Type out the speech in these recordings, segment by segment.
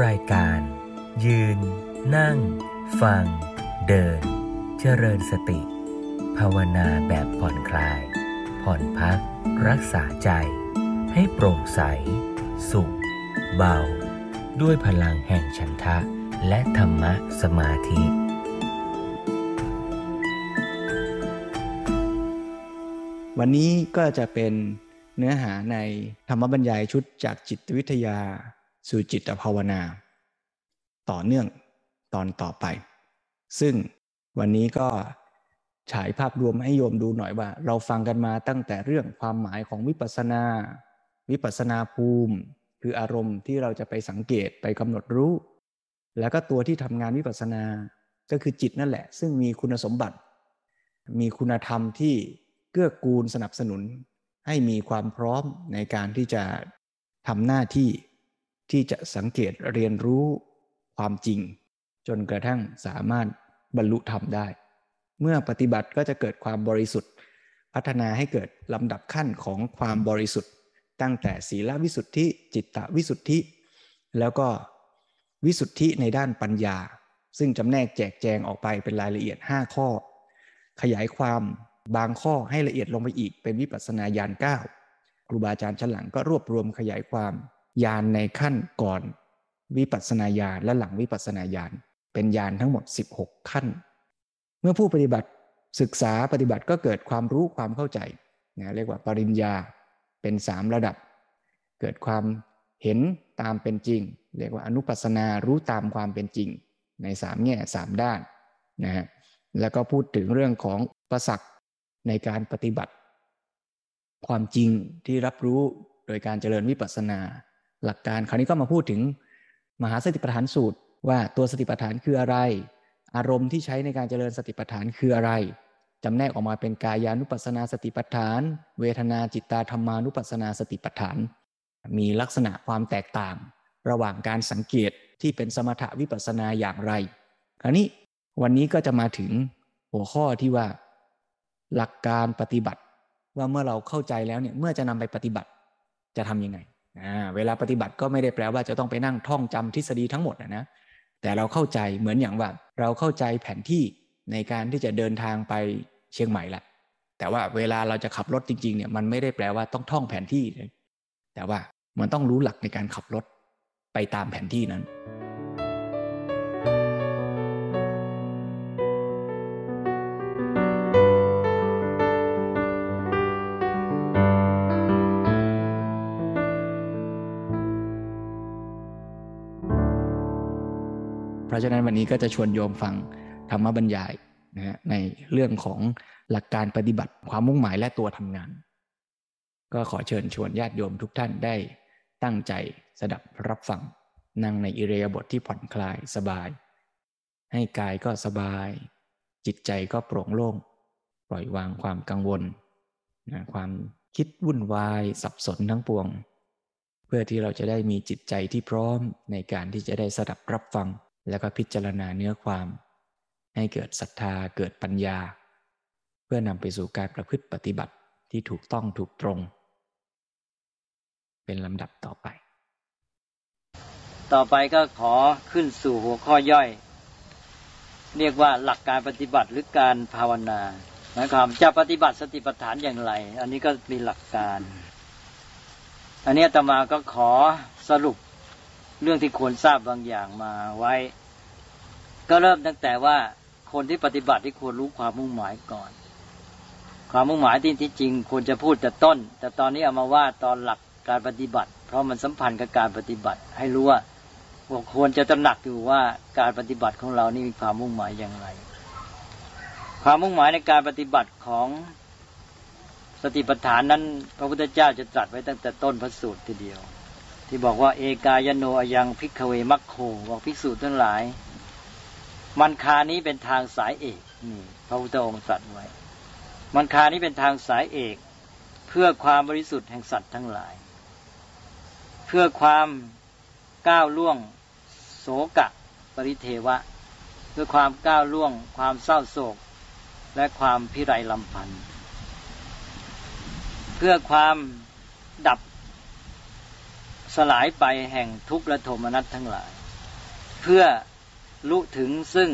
รายการ ยืน นั่ง ฟัง เดิน เจริญสติ ภาวนาแบบผ่อนคลาย ผ่อนพัก รักษาใจ ให้โปร่งใส สุข เบา ด้วยพลังแห่งฉันทะ และธรรมะสมาธิวันนี้ก็จะเป็นเนื้อหาในธรรมบรรยายชุดจากจิตวิทยา สู่จิตภาวนา ต่อเนื่องตอนต่อไป ซึ่งวันนี้ก็ฉายภาพรวมให้โยมดูหน่อยว่า เราฟังกันมาตั้งแต่เรื่องความหมายของวิปัสสนา วิปัสสนาภูมิ คืออารมณ์ที่เราจะไปสังเกตไปกำหนดรู้ แล้วก็ตัวที่ทำงานวิปัสสนา ก็คือจิตนั่นแหละ ซึ่งมีคุณสมบัติ มีคุณธรรมที่เกื้อกูลสนับสนุน ให้มีความพร้อมในการที่จะทำหน้าที่ ที่จะสังเกตเรียนรู้ความจริง จนกระทั่งสามารถบรรลุธรรมได้ เมื่อปฏิบัติก็จะเกิดความบริสุทธิ์ พัฒนาให้เกิดลำดับขั้นของความบริสุทธิ์ ตั้งแต่ศีลวิสุทธิ จิตตวิสุทธิ แล้วก็วิสุทธิในด้านปัญญา ซึ่งจำแนกแจกแจงออกไปเป็นรายละเอียด 5 ข้อ ขยายความบางข้อให้ละเอียดลงไปอีกเป็นวิปัสสนาญาณ9ครูบาอาจารย์ชั้นหลังก็รวบรวมขยายความ ญาณในขั้นก่อนวิปัสสนาญาณและหลังวิปัสสนาญาณเป็นญาณทั้งหมด 16 ขั้น เมื่อผู้ปฏิบัติศึกษาปฏิบัติก็เกิดความรู้ความเข้าใจนะเรียกว่าปริญญาเป็น 3 ระดับ เกิดความเห็นตามเป็นจริง เรียกว่าอนุปัสนารู้ตามความเป็นจริง ใน 3 แง่ 3 ด้านนะฮะแล้วก็พูดถึงเรื่องของประสักในการปฏิบัติ ความจริงที่รับรู้โดยการเจริญวิปัสสนา หลักการคราวนี้ก็มาพูดถึงมหาสติปัฏฐานสูตร ว่าตัวสติปัฏฐานคืออะไร อารมณ์ที่ใช้ในการเจริญสติปัฏฐานคืออะไรจำแนกออกมาเป็นกายานุปัสนาสติปัฏฐาน เวทนาจิตตาธรรมานุปัสนาสติปัฏฐาน มีลักษณะความแตกต่าง ระหว่างการสังเกตที่เป็นสมถะวิปัสนาอย่างไร คราวนี้วันนี้ก็จะมาถึงหัวข้อที่ว่า หลักการปฏิบัติ ว่าเมื่อเราเข้าใจแล้วเนี่ยเมื่อจะนำไปปฏิบัติจะทํำยังไง เวลาปฏิบัติก็ไม่ได้แปลว่าจะต้องไปนั่งท่องจำทฤษฎีทั้งหมดนะแต่เราเข้าใจเหมือนอย่างว่า เราเข้าใจแผนที่ในการที่จะเดินทางไปเชียงใหม่ละแต่ว่าเวลาเราจะขับรถจริงๆเนี่ยมันไม่ได้แปลว่าต้องท่องแผนที่ แต่ว่ามันต้องรู้หลักในการขับรถไปตามแผนที่นั้น เพราะฉะนั้นวันนี้ก็จะชวนโยมฟังธรรมบรรยายนะฮะในเรื่องของหลักการปฏิบัติความมุ่งหมายและตัวทำงาน ก็ขอเชิญชวนญาติโยมทุกท่านได้ตั้งใจสดับรับฟังนั่งในอิเรียบทที่ผ่อนคลายสบาย ให้กายก็สบาย จิตใจก็โปร่งโล่ง ปล่อยวางความกังวลนะความคิดวุ่นวายสับสนทั้งปวง เพื่อที่เราจะได้มีจิตใจที่พร้อมในการที่จะได้สดับรับฟัง แล้วก็พิจารณาเนื้อความ ให้เกิดศรัทธาเกิดปัญญา เพื่อนำไปสู่การประพฤติปฏิบัติที่ถูกต้องถูกตรง เป็นลำดับต่อไป ต่อไปก็ขอขึ้นสู่หัวข้อย่อย เรียกว่าหลักการปฏิบัติหรือการภาวนานะครับจะปฏิบัติสติปัฏฐานอย่างไร อันนี้ก็มีหลักการ อันนี้ตมาก็ขอสรุป เรื่องที่ควรทราบบางอย่างมาไว้ ก็เริ่มตั้งแต่ว่าคนที่ปฏิบัติที่ควรรู้ความมุ่งหมายก่อน ความมุ่งหมายที่ที่จริงควรจะพูดแต่ต้น แต่ตอนนี้เอามาว่าตอนหลักการปฏิบัติ เพราะมันสัมพันธ์กับการปฏิบัติ ให้รู้ว่าควรจะตระหนักอยู่ว่าการปฏิบัติของเรานี่มีความมุ่งหมายอย่างไร ความมุ่งหมายในการปฏิบัติของสติปัฏฐานนั้น พระพุทธเจ้าจะตรัสไว้ตั้งแต่ต้นพระสูตรทีเดียว ที่บอกว่า เอกายโนยังพิกเวมัคโคบอกภิกษุทั้งหลาย มันคานี้เป็นทางสายเอกนี่พระพุทธองค์ตรัสไว้ มันคานี้เป็นทางสายเอก เพื่อความบริสุทธิ์แห่งสัตว์ทั้งหลาย เพื่อความก้าวล่วงโศกะปริเทวะ เพื่อความก้าวล่วง ความเศร้าโศก และความพิไรลำพันธ์เพื่อความดับ สลายไปแห่งทุกข์และโทมนัสทั้งหลาย เพื่อรู้ถึงซึ่ง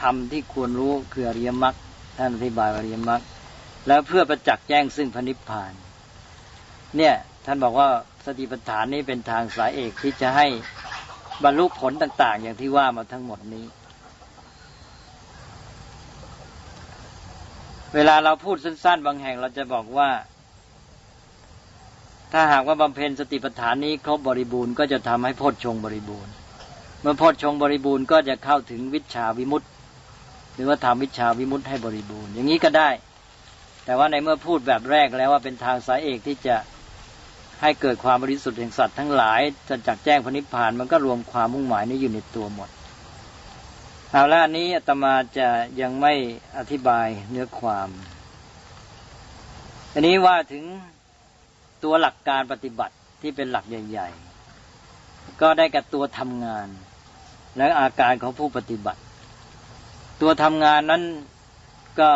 ธรรมที่ควรรู้คืออริยมรรคท่านอธิบายอริยมรรคแล้วเพื่อประจักษ์แจ้งซึ่งพระนิพพาน เนี่ยท่านบอกว่าสติปัฏฐานนี้เป็นทางสายเอกที่จะให้บรรลุผลต่าง ๆ อย่างที่ว่ามาทั้งหมดนี้ เวลาเราพูดสั้น ๆ บางแห่งเราจะบอกว่า ถ้าหากว่าบำเพ็ญสติปัฏฐานนี้ครบบริบูรณ์ก็จะทำให้โพชงบริบูรณ์ เมื่อโพชงบริบูรณ์ก็จะเข้าถึงวิชาวิมุตติหรือว่าทำวิชาวิมุตติให้บริบูรณ์ อย่างนี้ก็ได้ แต่ว่าในเมื่อพูดแบบแรกแล้วว่าเป็นทางสายเอกที่จะให้เกิดความบริสุทธิ์แห่งสัตว์ทั้งหลายจะจักแจ้งพระนิพพานมันก็รวมความมุ่งหมายนี้อยู่ในตัวหมดเอาละอันนี้อาตมาจะยังไม่อธิบายเนื้อความอันนี้ว่าถึง ตัวหลักการปฏิบัติที่เป็นหลักใหญ่ ๆ ก็ได้กับตัวทำงาน และอาการของผู้ปฏิบัติ ตัวทำงานนั้นก็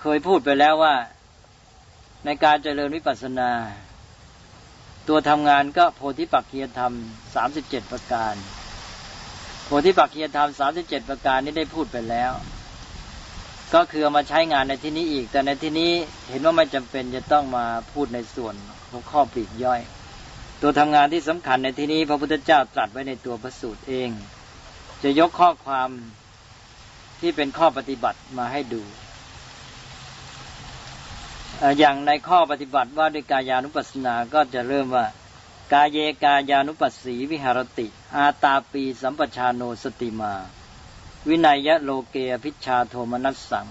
เคยพูดไปแล้วว่า ในการเจริญวิปัสสนา ตัวทำงานก็โพธิปักขียธรรมสามสิบเจ็ดประการ โพธิปักขียธรรมสามสิบเจ็ดประการนี้ได้พูดไปแล้ว ก็คือเอามาใช้งานในที่นี้อีก แต่ในที่นี้เห็นว่าไม่จำเป็นจะต้องมาพูดในส่วนหัวข้อปลีกย่อย ตัวทำงานที่สำคัญในที่นี้ พระพุทธเจ้าตรัสไว้ในตัวพระสูตรเอง จะยกข้อความที่เป็นข้อปฏิบัติมาให้ดู อย่างในข้อปฏิบัติว่าด้วยกายานุปัสสนาก็จะเริ่มว่ากายเยกายานุปัสสีวิหารติ อาตาปีสัมปชาโนสติมา วินัยะโลเกอพิชาโทมนัสสัง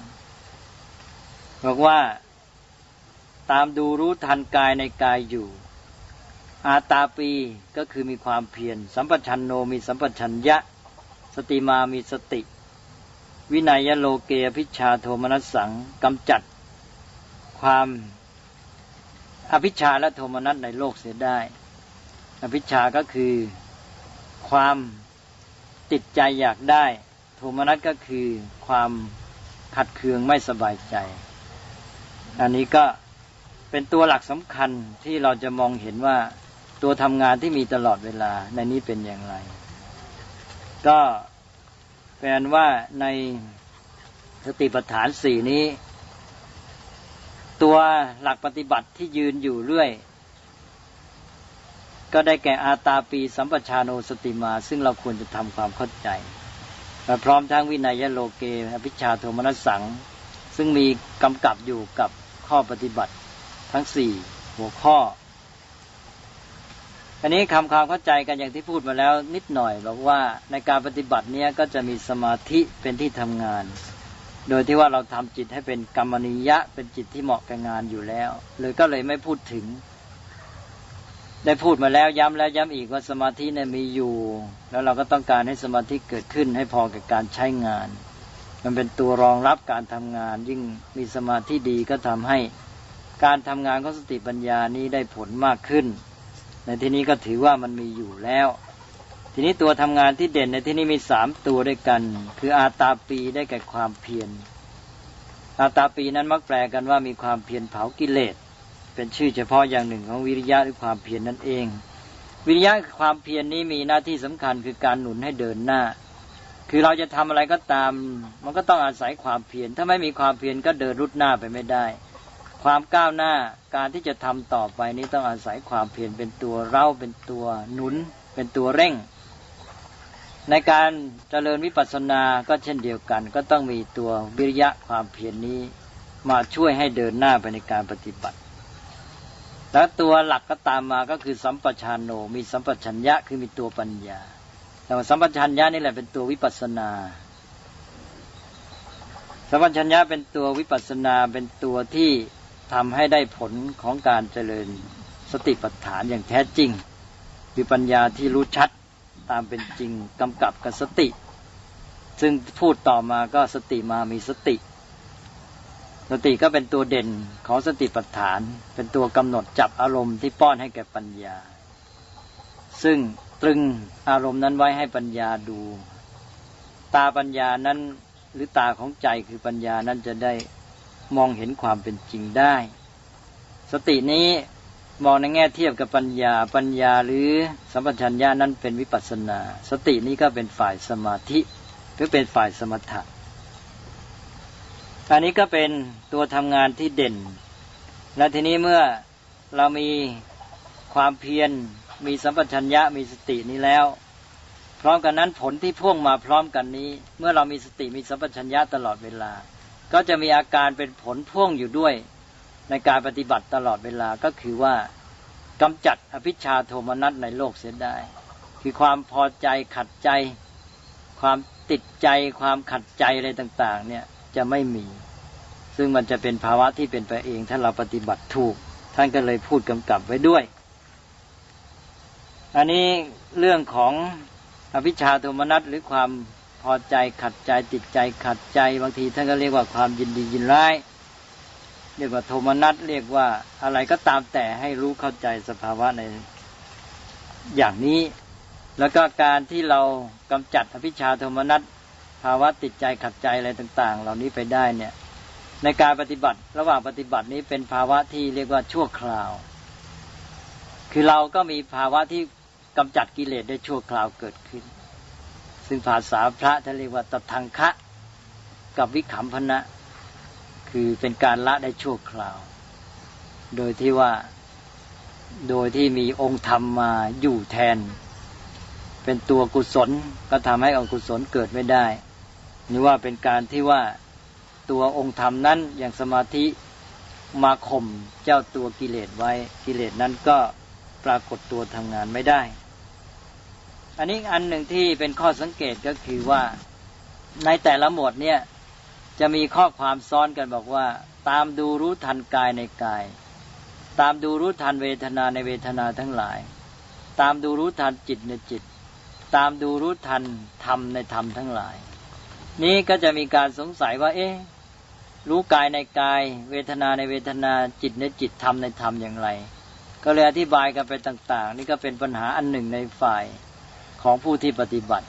บอกว่า ตามดูรู้ทันกายในกายอยู่ อาตาปีก็คือมีความเพียรสัมปชาโนมีสัมปชัญญะ สติมามีสติ วิเนยยะโลเกอภิชฌาโทมนัสสังกำจัด ความอภิชฌาและโทมนัสในโลกเสียได้ อภิชฌาก็คือความติดใจอยากได้ โทมนัสก็คือความขัดเคืองไม่สบายใจ อันนี้ก็เป็นตัวหลักสำคัญที่เราจะมองเห็นว่าตัวทำงานที่มีตลอดเวลาในนี้เป็นอย่างไร ก็แปลว่าในสติปัฏฐานสี่นี้ ตัวหลักปฏิบัติที่ยืนอยู่เรื่อย ก็ได้แก่อาตาปีสัมปชานโนสติมา ซึ่งเราควรจะทำความเข้าใจ พร้อมทั้งวินัยโลเกอภิชาโทมนัสสัง ซึ่งมีกำกับอยู่กับข้อปฏิบัติทั้งสี่หัวข้ออันนี้คำความเข้าใจกันอย่างที่พูดมาแล้วนิดหน่อยบอกว่าในการปฏิบัติเนี้ยก็จะมีสมาธิเป็นที่ทำงาน โดยที่ว่าเราทำจิตให้เป็นกรรมนิยะเป็นจิตที่เหมาะกับงานอยู่แล้วเลยก็เลยไม่พูดถึง ได้พูดมาแล้วย้ำแล้วย้ำอีกว่าสมาธิเนี่ยมีอยู่ แล้วเราก็ต้องการให้สมาธิเกิดขึ้นให้พอกับการใช้งาน มันเป็นตัวรองรับการทำงาน ยิ่งมีสมาธิดีก็ทำให้การทำงานของสติปัญญานี้ได้ผลมากขึ้น ในที่นี้ก็ถือว่ามันมีอยู่แล้ว ทีนี้ตัวทำงานที่เด่นในที่นี้มีสามตัวด้วยกัน คืออาตาปีได้แก่ความเพียรอาตาปีนั้นมักแปลกันว่ามีความเพียรเผากิเลส เป็นชื่อเฉพาะอย่างหนึ่งของวิริยะหรือความเพียรนนั่นเอง วิริยะความเพียรนนี้มีหน้าที่สำคัญคือการหนุนให้เดินหน้า คือเราจะทำอะไรก็ตาม มันก็ต้องอาศัยความเพียรถ้าไม่มีความเพียรก็เดินรุดหน้าไปไม่ได้ ความก้าวหน้าการที่จะทำต่อไปนี้ต้องอาศัยความเพียรเป็นตัวเร่าเป็นตัวหนุน เป็นตัวเร่ง ในการเจริญวิปัสสนาก็เช่นเดียวกัน ก็ต้องมีตัววิริยะความเพียรนนี้มาช่วยให้เดินหน้าไปในการปฏิบัติ แล้วตัวหลักก็ตามมาก็คือสัมปชานโน มีสัมปชัญญะคือมีตัวปัญญา แต่ว่าสัมปชัญญะนี่แหละเป็นตัววิปัสนา สัมปชัญญะเป็นตัววิปัสนาเป็นตัวที่ทำให้ได้ผลของการเจริญสติปัฏฐานอย่างแท้จริง คือปัญญาที่รู้ชัดตามเป็นจริงกำกับกับสติ ซึ่งพูดต่อมาก็สติมามีสติ สติก็เป็นตัวเด่นของสติปัฏฐาน เป็นตัวกำหนดจับอารมณ์ที่ป้อนให้แก่ปัญญา ซึ่งตรึงอารมณ์นั้นไว้ให้ปัญญาดู ตาปัญญานั้นหรือตาของใจคือปัญญานั้นจะได้มองเห็นความเป็นจริงได้ สตินี้มองในแง่เทียบกับปัญญา ปัญญาหรือสัมปชัญญะนั้นเป็นวิปัสนา สตินี้ก็เป็นฝ่ายสมาธิหรือเป็นฝ่ายสมถะ อันนี้ก็เป็นตัวทำงานที่เด่น และทีนี้เมื่อเรามีความเพียร มีสัมปชัญญะมีสตินี้แล้ว พร้อมกันนั้นผลที่พ่วงมาพร้อมกันนี้ เมื่อเรามีสติมีสัมปชัญญะตลอดเวลา ก็จะมีอาการเป็นผลพ่วงอยู่ด้วยในการปฏิบัติตลอดเวลาก็คือว่ากำจัดอภิชาโทมนัสในโลกเสียได้ คือความพอใจขัดใจ ความติดใจความขัดใจอะไรต่าง ๆ เนี่ย จะไม่มี ซึ่งมันจะเป็นภาวะที่เป็นไปเอง ถ้าเราปฏิบัติถูก ท่านก็เลยพูดกำกับไว้ด้วย อันนี้เรื่องของอภิชาโทมนัสหรือความพอใจขัดใจติดใจขัดใจ บางทีท่านก็เรียกว่าความยินดียินร้ายเรียกว่าโทมนัสเรียกว่าอะไรก็ตามแต่ให้รู้เข้าใจสภาวะในอย่างนี้ แล้วก็การที่เรากำจัดอภิชาโทมนัส ภาวะติดใจขัดใจอะไรต่าง ๆ เหล่านี้ไปได้เนี่ย ในการปฏิบัติ ระหว่างปฏิบัตินี้เป็นภาวะที่เรียกว่าชั่วคราว คือเราก็มีภาวะที่กำจัดกิเลสได้ชั่วคราวเกิดขึ้น ซึ่งภาษาพระท่านเรียกว่าตทังคะกับวิขำพนะ คือเป็นการละได้ชั่วคราว โดยที่ว่าโดยที่มีองค์ธรรมมาอยู่แทน เป็นตัวกุศลก็ทำให้องกุศลเกิดไม่ได้ หรือว่าเป็นการที่ว่าตัวองค์ธรรมนั้นอย่างสมาธิมาข่มเจ้าตัวกิเลสไว้กิเลสนั้นก็ปรากฏตัวทำงานไม่ได้ อันนี้อันหนึ่งที่เป็นข้อสังเกตก็คือว่าในแต่ละหมวดเนี่ยจะมีข้อความซ้อนกันบอกว่า ตามดูรู้ทันกายในกาย ตามดูรู้ทันเวทนาในเวทนาทั้งหลาย ตามดูรู้ทันจิตในจิต ตามดูรู้ทันธรรมในธรรมทั้งหลาย นี้ก็จะมีการสงสัยว่า เอ๊ะรู้กายในกาย เวทนาในเวทนาจิตในจิตธรรมในธรรมอย่างไร ก็เลยอธิบายกันไปต่าง ๆ นี่ก็เป็นปัญหาอันหนึ่งในฝ่ายของผู้ที่ปฏิบัติ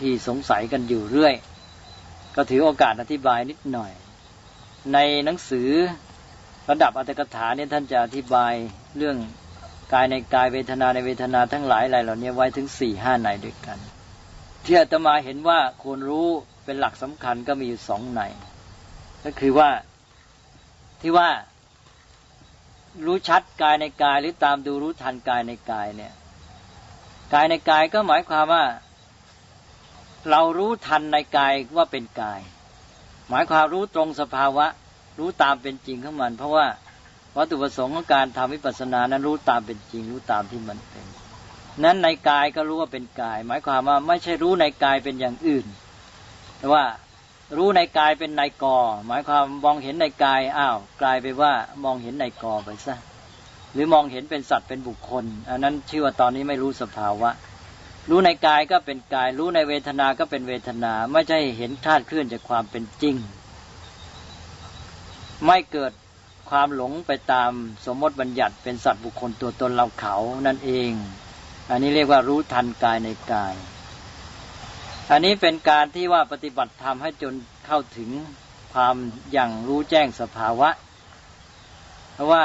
ที่สงสัยกันอยู่เรื่อย ก็ถือโอกาสอธิบายนิดหน่อย ในหนังสือระดับอัตถกถาเนี่ยท่านจะอธิบายเรื่องกายในกายเวทนาในเวทนาทั้งหลายอะไรเหล่านี้ไว้ถึงสี่ห้าในด้วยกัน ที่อาตมาเห็นว่าควรรู้ เป็นหลักสำคัญก็มีอยู่สองใน ก็คือว่าที่ว่า รู้ชัดกายในกายหรือตามดูรู้ทันกายในกายเนี่ย กายในกายก็หมายความว่า เรารู้ทันในกายว่าเป็นกาย หมายความรู้ตรงสภาวะ รู้ตามเป็นจริงของมัน เพราะว่าวัตถุประสงค์ของการทำวิปัสสนานั้นรู้ตามเป็นจริง รู้ตามที่มันเป็น นั้นในกายก็รู้ว่าเป็นกาย หมายความว่าไม่ใช่รู้ในกายเป็นอย่างอื่น ว่ารู้ในกายเป็นในกอ หมายความมองเห็นในกายอ้าวกลายไปว่ามองเห็นในกอไปซะหรือมองเห็นเป็นสัตว์เป็นบุคคล อันนั้นชื่อว่าตอนนี้ไม่รู้สภาวะ รู้ในกายก็เป็นกาย รู้ในเวทนาก็เป็นเวทนา ไม่ใช่เห็นธาตุเคลื่อนจากความเป็นจริง ไม่เกิดความหลงไปตามสมมติบัญญัติเป็นสัตว์บุคคลตัวตนเราเขานั่นเอง อันนี้เรียกว่ารู้ทันกายในกาย อันนี้เป็นการที่ว่าปฏิบัติธรรมให้จนเข้าถึงความอย่างรู้แจ้งสภาวะ เพราะว่า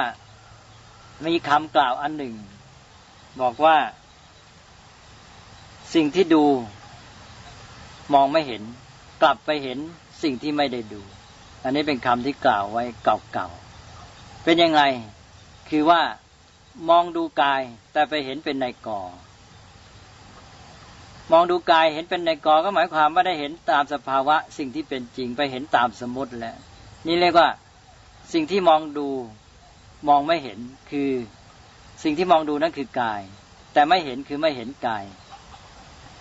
มีคำกล่าวอันหนึ่ง บอกว่า สิ่งที่ดูมองไม่เห็น กลับไปเห็นสิ่งที่ไม่ได้ดู อันนี้เป็นคำที่กล่าวไว้เก่าๆ เป็นยังไง คือว่ามองดูกายแต่ไปเห็นเป็นในกอ มองดูกายเห็นเป็นในกอก็หมายความว่าได้เห็นตามสภาวะ สิ่งที่เป็นจริงไปเห็นตามสมมติแล้ว นี่เรียกว่าสิ่งที่มองดูมองไม่เห็นคือสิ่งที่มองดูนั่นคือกาย แต่ไม่เห็นคือไม่เห็นกาย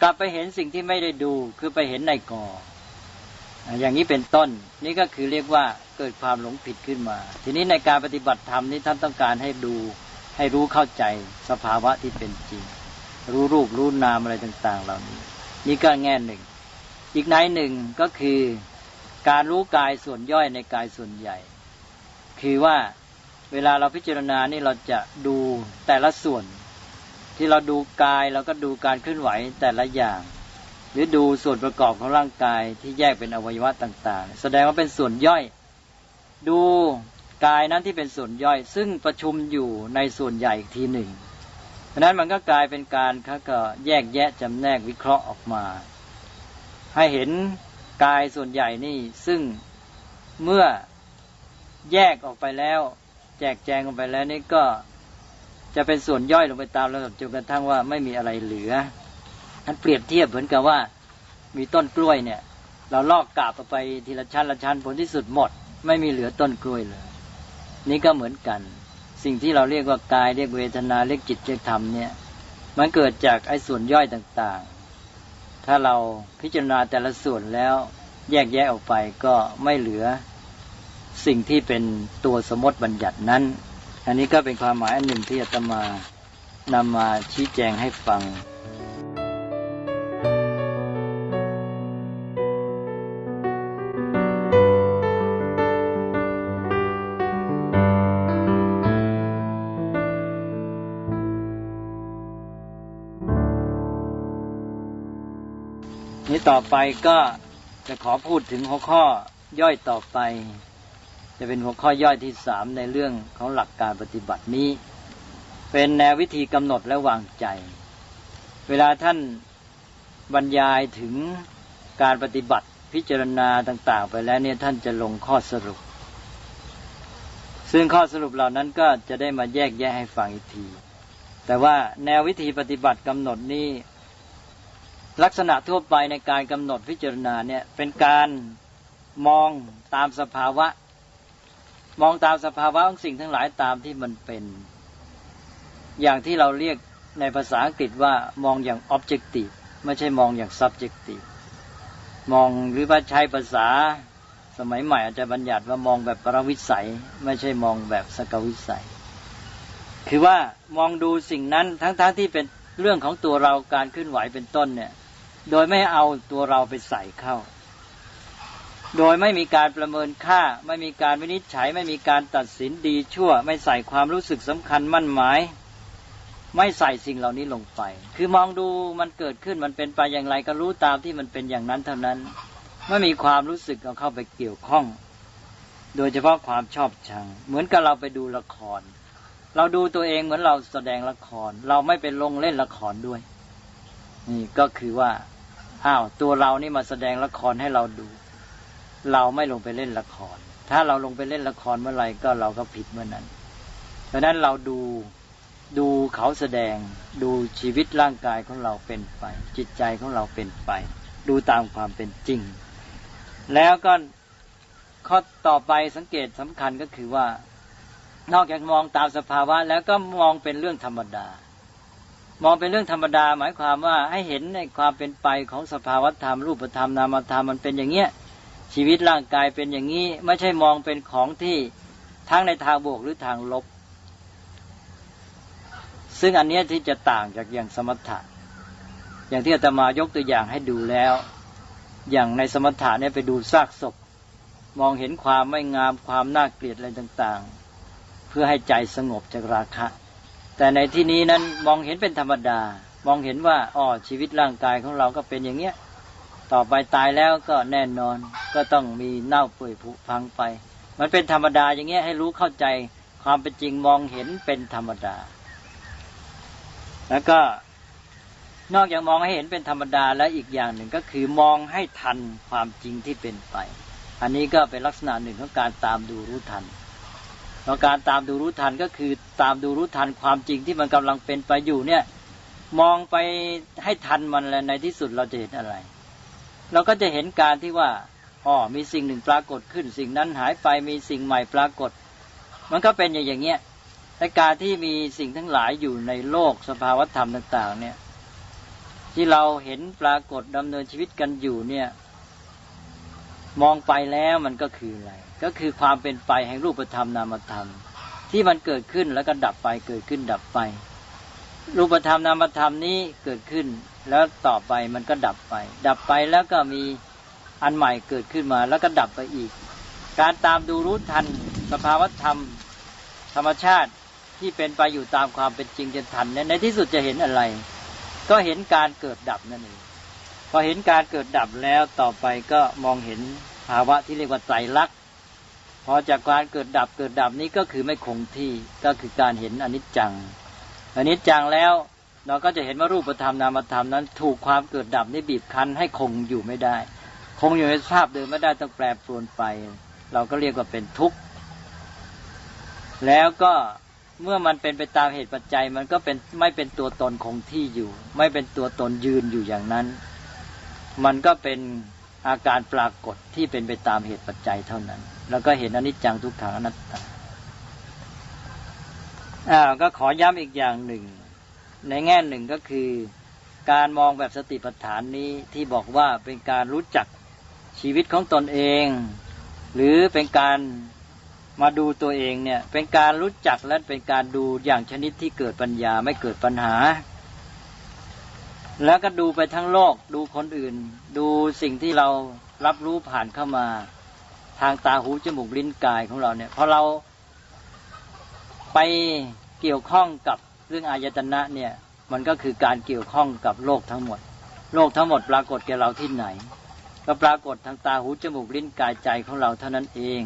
กลับไปเห็นสิ่งที่ไม่ได้ดูคือไปเห็นในกอ อย่างนี้เป็นต้น นี่ก็คือเรียกว่าเกิดความหลงผิดขึ้นมา ทีนี้ในการปฏิบัติธรรมนี้ท่านต้องการให้ดูให้รู้เข้าใจสภาวะที่เป็นจริง รู้รูปรู้นามอะไรต่าง ๆ เหล่านี้ นี่ก็แง่หนึ่ง อีกในหนึ่งก็คือการรู้กายส่วนย่อยในกายส่วนใหญ่ คือว่าเวลาเราพิจารณานี่เราจะดูแต่ละส่วน ที่เราดูกายเราก็ดูการเคลื่อนไหวแต่ละอย่าง หรือดูส่วนประกอบของร่างกายที่แยกเป็นอวัยวะต่าง ๆ แสดงว่าเป็นส่วนย่อย ดูกายนั้นที่เป็นส่วนย่อย ซึ่งประชุมอยู่ในส่วนใหญ่อีกทีหนึ่ง เพราะนั้นมันก็กลายเป็นการเขาก็แยกแยะจำแนกวิเคราะห์ออกมา ให้เห็นกายส่วนใหญ่นี่ซึ่งเมื่อแยกออกไปแล้ว แจกแจงออกไปแล้วนี่ก็จะเป็นส่วนย่อยลงไปตามระดับจนกระทั่งว่าไม่มีอะไรเหลือท่านเปรียบเทียบเหมือนกับว่ามีต้นกล้วยเนี่ย เราลอกกาบไปทีละชั้นละชั้นผลที่สุดหมด ไม่มีเหลือต้นกล้วยเลย นี่ก็เหมือนกัน สิ่งที่เราเรียกว่ากายเรียกเวทนาเรียกจิตเรียกธรรมเนี่ย มันเกิดจากไอ้ส่วนย่อยต่างๆ ถ้าเราพิจารณาแต่ละส่วนแล้วแยกแยะออกไปก็ไม่เหลือสิ่งที่เป็นตัวสมมติบัญญัตินั้น อันนี้ก็เป็นความหมายอันหนึ่งที่อาตมานำมาชี้แจงให้ฟัง ต่อไปก็จะขอพูดถึงหัวข้อย่อยต่อไป จะเป็นหัวข้อย่อยที่สามในเรื่องของหลักการปฏิบัตินี้ เป็นแนววิธีกำหนดและวางใจ เวลาท่านบรรยายถึงการปฏิบัติพิจารณาต่าง ๆ ไปแล้วเนี่ยท่านจะลงข้อสรุป ซึ่งข้อสรุปเหล่านั้นก็จะได้มาแยกแยะให้ฟังอีกที แต่ว่าแนววิธีปฏิบัติกำหนดนี้ ลักษณะทั่วไปในการกำหนดพิจารณาเนี่ยเป็นการมองตามสภาวะ มองตามสภาวะของสิ่งทั้งหลายตามที่มันเป็น อย่างที่เราเรียกในภาษาอังกฤษว่ามองอย่าง objective ไม่ใช่มองอย่าง subjective มองหรือว่าใช้ภาษาสมัยใหม่อาจจะบัญญัติว่ามองแบบประวิสัย ไม่ใช่มองแบบสกวิสัย คือว่ามองดูสิ่งนั้นทั้งๆทที่เป็นเรื่องของตัวเราการเคลื่อนไหวเป็นต้นเนี่ย โดยไม่เอาตัวเราไปใส่เข้า โดยไม่มีการประเมินค่า ไม่มีการวินิจฉัย ไม่มีการตัดสินดีชั่ว ไม่ใส่ความรู้สึกสำคัญมั่นหมาย ไม่ใส่สิ่งเหล่านี้ลงไป คือมองดูมันเกิดขึ้นมันเป็นไปอย่างไรก็รู้ตามที่มันเป็นอย่างนั้นเท่านั้น ไม่มีความรู้สึกเอาเข้าไปเกี่ยวข้อง โดยเฉพาะความชอบชัง เหมือนกับเราไปดูละคร เราดูตัวเองเหมือนเราแสดงละคร เราไม่เป็นลงเล่นละครด้วย นี่ก็คือว่า อ้าวตัวเรานี่มาแสดงละครให้เราดู เราไม่ลงไปเล่นละคร ถ้าเราลงไปเล่นละครเมื่อไหร่ก็เราก็ผิดเมื่อนั้นเพราะนั้นเราดูดูเขาแสดงดูชีวิตร่างกายของเราเป็นไป จิตใจของเราเป็นไป ดูตามความเป็นจริง แล้วก็ข้อต่อไปสังเกตสำคัญก็คือว่า นอกจากมองตามสภาวะ แล้วก็มองเป็นเรื่องธรรมดา มองเป็นเรื่องธรรมดา หมายความว่าให้เห็นในความเป็นไปของสภาวธรรมรูปธรรมนามธรรมมันเป็นอย่างเงี้ยชีวิตร่างกายเป็นอย่างนี้ไม่ใช่มองเป็นของที่ทั้งในทางบวกหรือทางลบ ซึ่งอันนี้ที่จะต่างจากอย่างสมถะ อย่างที่อาตมายกตัวอย่างให้ดูแล้ว อย่างในสมถะเนี่ยไปดูซากศพ มองเห็นความไม่งามความน่าเกลียดอะไรต่าง ๆ เพื่อให้ใจสงบจากราคะ แต่ในที่นี้นั้นมองเห็นเป็นธรรมดา มองเห็นว่าอ๋อชีวิตร่างกายของเราก็เป็นอย่างเงี้ย ต่อไปตายแล้วก็แน่นอน ก็ต้องมีเน่าเปื่อยผุพังไป มันเป็นธรรมดาอย่างเงี้ยให้รู้เข้าใจความเป็นจริงมองเห็นเป็นธรรมดา แล้วก็นอกจากมองให้เห็นเป็นธรรมดาแล้วอีกอย่างหนึ่งก็คือมองให้ทันความจริงที่เป็นไป อันนี้ก็เป็นลักษณะหนึ่งของการตามดูรู้ทัน เพราะการตามดูรู้ทันก็คือตามดูรู้ทันความจริงที่มันกำลังเป็นไปอยู่เนี่ย มองไปให้ทันมันแล้วในที่สุดเราจะเห็นอะไร เราก็จะเห็นการที่ว่าอ๋อมีสิ่งหนึ่งปรากฏขึ้น สิ่งนั้นหายไปมีสิ่งใหม่ปรากฏ มันก็เป็นอย่างเงี้ยแต่การที่มีสิ่งทั้งหลายอยู่ในโลกสภาวธรรมต่าง ๆ เนี่ย ที่เราเห็นปรากฏดำเนินชีวิตกันอยู่เนี่ย มองไปแล้วมันก็คืออะไร ก็คือความเป็นไปแห่งรูปธรรมนามธรรม ที่มันเกิดขึ้นแล้วก็ดับไปเกิดขึ้นดับไป รูปธรรมนามธรรมนี้เกิดขึ้น แล้วต่อไปมันก็ดับไป ดับไปแล้วก็มีอันใหม่เกิดขึ้นมาแล้วก็ดับไปอีก การตามดูรู้ทันสภาวธรรม ธรรมชาติที่เป็นไปอยู่ตามความเป็นจริงจะทันเนี่ยในที่สุดจะเห็นอะไร ก็เห็นการเกิดดับนั่นเองพอเห็นการเกิดดับแล้วต่อไปก็มองเห็นภาวะที่เรียกว่าไตรลักษณ พอจากการเกิดดับเกิดดับนี้ก็คือไม่คงที่ก็คือการเห็นอนิจจังอนิจจังแล้วเราก็จะเห็นว่ารูปธรรมนามธรรมนั้น ถูกความเกิดดับนี้บีบคั้นให้คงอยู่ไม่ได้ คงอยู่ในสภาพเดิมไม่ได้ต้องแปรปรวนไป เราก็เรียกว่าเป็นทุกข์แล้วก็เมื่อมันเป็นไปตามเหตุปัจจัยมันก็เป็นไม่เป็นตัวตนคงที่อยู่ ไม่เป็นตัวตนยืนอยู่อย่างนั้น มันก็เป็นอาการปรากฏที่เป็นไปตามเหตุปัจจัยเท่านั้น แล้วก็เห็นอนิจจังทุกขังอนัตตาอ่าก็ขอย้ำอีกอย่างหนึ่ง ในแง่หนึ่งก็คือ การมองแบบสติปัฏฐานนี้ที่บอกว่าเป็นการรู้จักชีวิตของตนเอง หรือเป็นการมาดูตัวเองเนี่ยเป็นการรู้จักและเป็นการดูอย่างชนิดที่เกิดปัญญาไม่เกิดปัญหา แล้วก็ดูไปทั้งโลก ดูคนอื่น ดูสิ่งที่เรารับรู้ผ่านเข้ามา ทางตาหูจมูกลิ้นกายของเราเนี่ยพอเราไปเกี่ยวข้องกับเรื่องอายตนะเนี่ย มันก็คือการเกี่ยวข้องกับโลกทั้งหมด โลกทั้งหมดปรากฏแก่เราที่ไหน ก็ปรากฏทางตาหูจมูกลิ้นกายใจของเราเท่านั้นเอง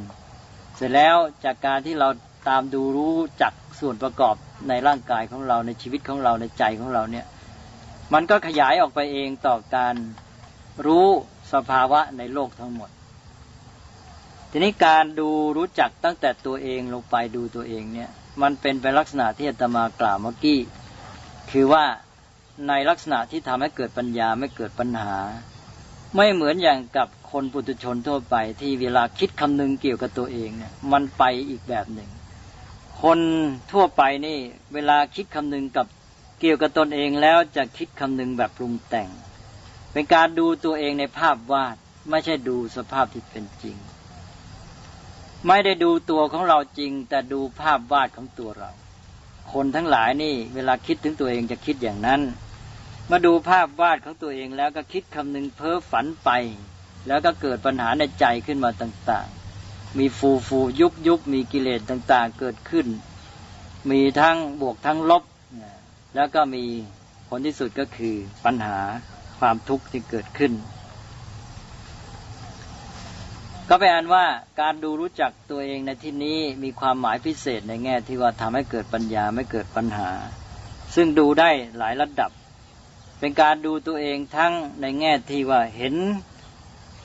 เสร็จแล้วจากการที่เราตามดูรู้จักส่วนประกอบในร่างกายของเราในชีวิตของเราในใจของเราเนี่ย มันก็ขยายออกไปเองต่อการรู้สภาวะในโลกทั้งหมด ทีนี้การดูรู้จักตั้งแต่ตัวเองลงไปดูตัวเองเนี่ยมันเป็นไปลักษณะที่อาตมากล่าวเมื่อกี้ คือว่าในลักษณะที่ทำให้เกิดปัญญาไม่เกิดปัญหา ไม่เหมือนอย่างกับคนปุถุชนทั่วไป ที่เวลาคิดคำนึงเกี่ยวกับตัวเองเนี่ยมันไปอีกแบบหนึ่ง คนทั่วไปนี่เวลาคิดคำนึงกับเกี่ยวกับตนเองแล้วจะคิดคำนึงแบบปรุงแต่ง เป็นการดูตัวเองในภาพวาดไม่ใช่ดูสภาพที่เป็นจริง ไม่ได้ดูตัวของเราจริง แต่ดูภาพวาดของตัวเรา คนทั้งหลายนี่ เวลาคิดถึงตัวเองจะคิดอย่างนั้น มาดูภาพวาดของตัวเองแล้วก็คิดคำนึงเพ้อฝันไป แล้วก็เกิดปัญหาในใจขึ้นมาต่างๆ มีฟูฟูยุบยุบมีกิเลสต่างๆ เกิดขึ้น มีทั้งบวกทั้งลบ แล้วก็มีผลที่สุดก็คือปัญหาความทุกข์ที่เกิดขึ้น ก็แปลว่าการดูรู้จักตัวเองในที่นี้มีความหมายพิเศษในแง่ที่ว่าทำให้เกิดปัญญาไม่เกิดปัญหา ซึ่งดูได้หลายระดับ เป็นการดูตัวเองทั้งในแง่ที่ว่าเห็น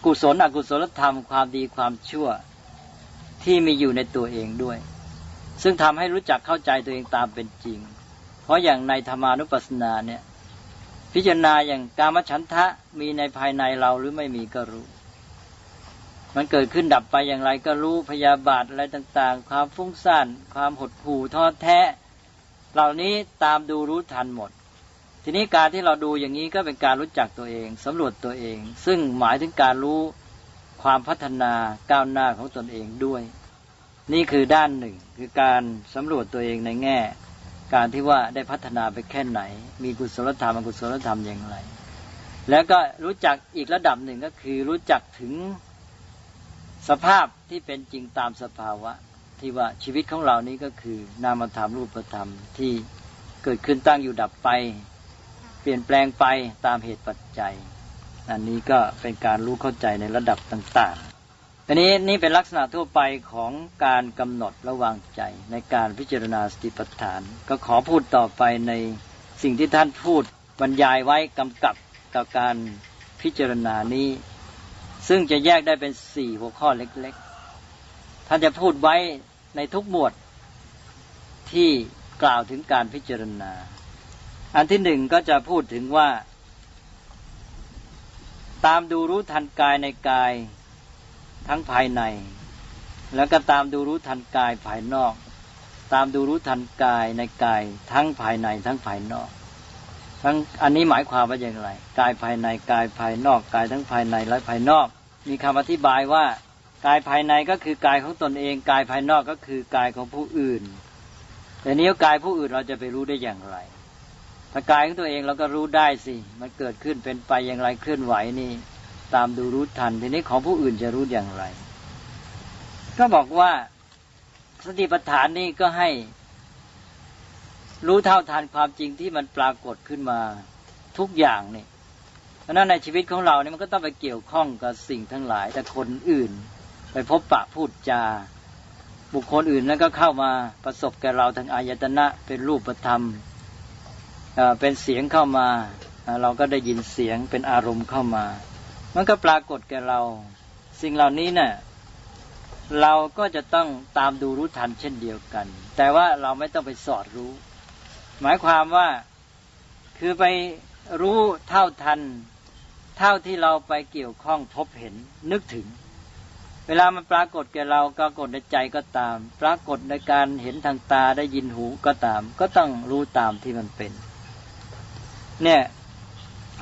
กุศลอกุศลธรรมความดีความชั่วที่มีอยู่ในตัวเองด้วย ซึ่งทำให้รู้จักเข้าใจตัวเองตามเป็นจริง เพราะอย่างในธรรมานุปัสสนาเนี่ยพิจารณาอย่างกามฉันทะมีในภายในเราหรือไม่มีก็รู้ มันเกิดขึ้นดับไปอย่างไรก็รู้พยาบาทอะไรต่างๆ ความฟุ้งซ่านความหดหู่ท้อแท้ เหล่านี้ตามดูรู้ทันหมด ทีนี้การที่เราดูอย่างนี้ก็เป็นการรู้จักตัวเองสำรวจตัวเอง ซึ่งหมายถึงการรู้ความพัฒนาก้าวหน้าของตนเองด้วย นี่คือด้านหนึ่งคือการสำรวจตัวเองในแง่ การที่ว่าได้พัฒนาไปแค่ไหน มีกุศลธรรมอกุศลธรรมอย่างไร แล้วก็รู้จักอีกระดับหนึ่งก็คือรู้จักถึง สภาพที่เป็นจริงตามสภาวะ ที่ว่าชีวิตของเรานี้ก็คือ นามธรรมรูปธรรมที่เกิดขึ้นตั้งอยู่ดับไป เปลี่ยนแปลงไปตามเหตุปัจจัย อันนี้ก็เป็นการรู้เข้าใจในระดับต่างๆอันนี้นี่เป็นลักษณะทั่วไปของการกำหนดระวางใจในการพิจารณาสติปัฏฐาน ก็ขอพูดต่อไปในสิ่งที่ท่านพูดบรรยายไว้กำกับกับการพิจารณานี้ ซึ่งจะแยกได้เป็นสี่หัวข้อเล็กๆ ท่านจะพูดไว้ในทุกหมวดที่กล่าวถึงการพิจารณา อันที่หนึ่งก็จะพูดถึงว่า ตามดูรู้ทันกายในกายทั้งภายใน แล้วก็ตามดูรู้ทันกายภายนอก ตามดูรู้ทันกายในกายทั้งภายในทั้งภายนอกทั้งอันนี้หมายความว่าอย่างไร กายภายในกายภายนอก กายทั้งภายในและภายนอก มีคำอธิบายว่ากายภายในก็คือกายของตนเอง กายภายนอกก็คือกายของผู้อื่น แต่นี้กายผู้อื่นเราจะไปรู้ได้อย่างไรถ้ากายของตัวเองเราก็รู้ได้สิ มันเกิดขึ้นเป็นไปอย่างไรเคลื่อนไหวนี่ ตามดูรู้ทัน ทีนี้ของผู้อื่นจะรู้อย่างไร ก็บอกว่าสติปัฏฐานนี่ก็ให้ รู้เท่าทันความจริงที่มันปรากฏขึ้นมาทุกอย่างนี่ เพราะนั้นในชีวิตของเราเนี่ยมันก็ต้องไปเกี่ยวข้องกับสิ่งทั้งหลาย แต่คนอื่น ไปพบปะพูดจา บุคคลอื่นนั้นก็เข้ามาประสบแก่เราทางอายตนะเป็นรูปธรรมเป็นเสียงเข้ามา เราก็ได้ยินเสียงเป็นอารมณ์เข้ามา มันก็ปรากฏแก่เรา สิ่งเหล่านี้เนะ่ยเราก็จะต้องตามดูรู้ทันเช่นเดียวกัน แต่ว่าเราไม่ต้องไปสอดรู้ หมายความว่าคือไปรู้เท่าทัน เท่าที่เราไปเกี่ยวข้องพบเห็นนึกถึง เวลามันปรากฏแก่เราปรากฏในใจก็ตาม ปรากฏในการเห็นทางตาได้ยินหูก็ตาม ก็ต้องรู้ตามที่มันเป็น เนี่ย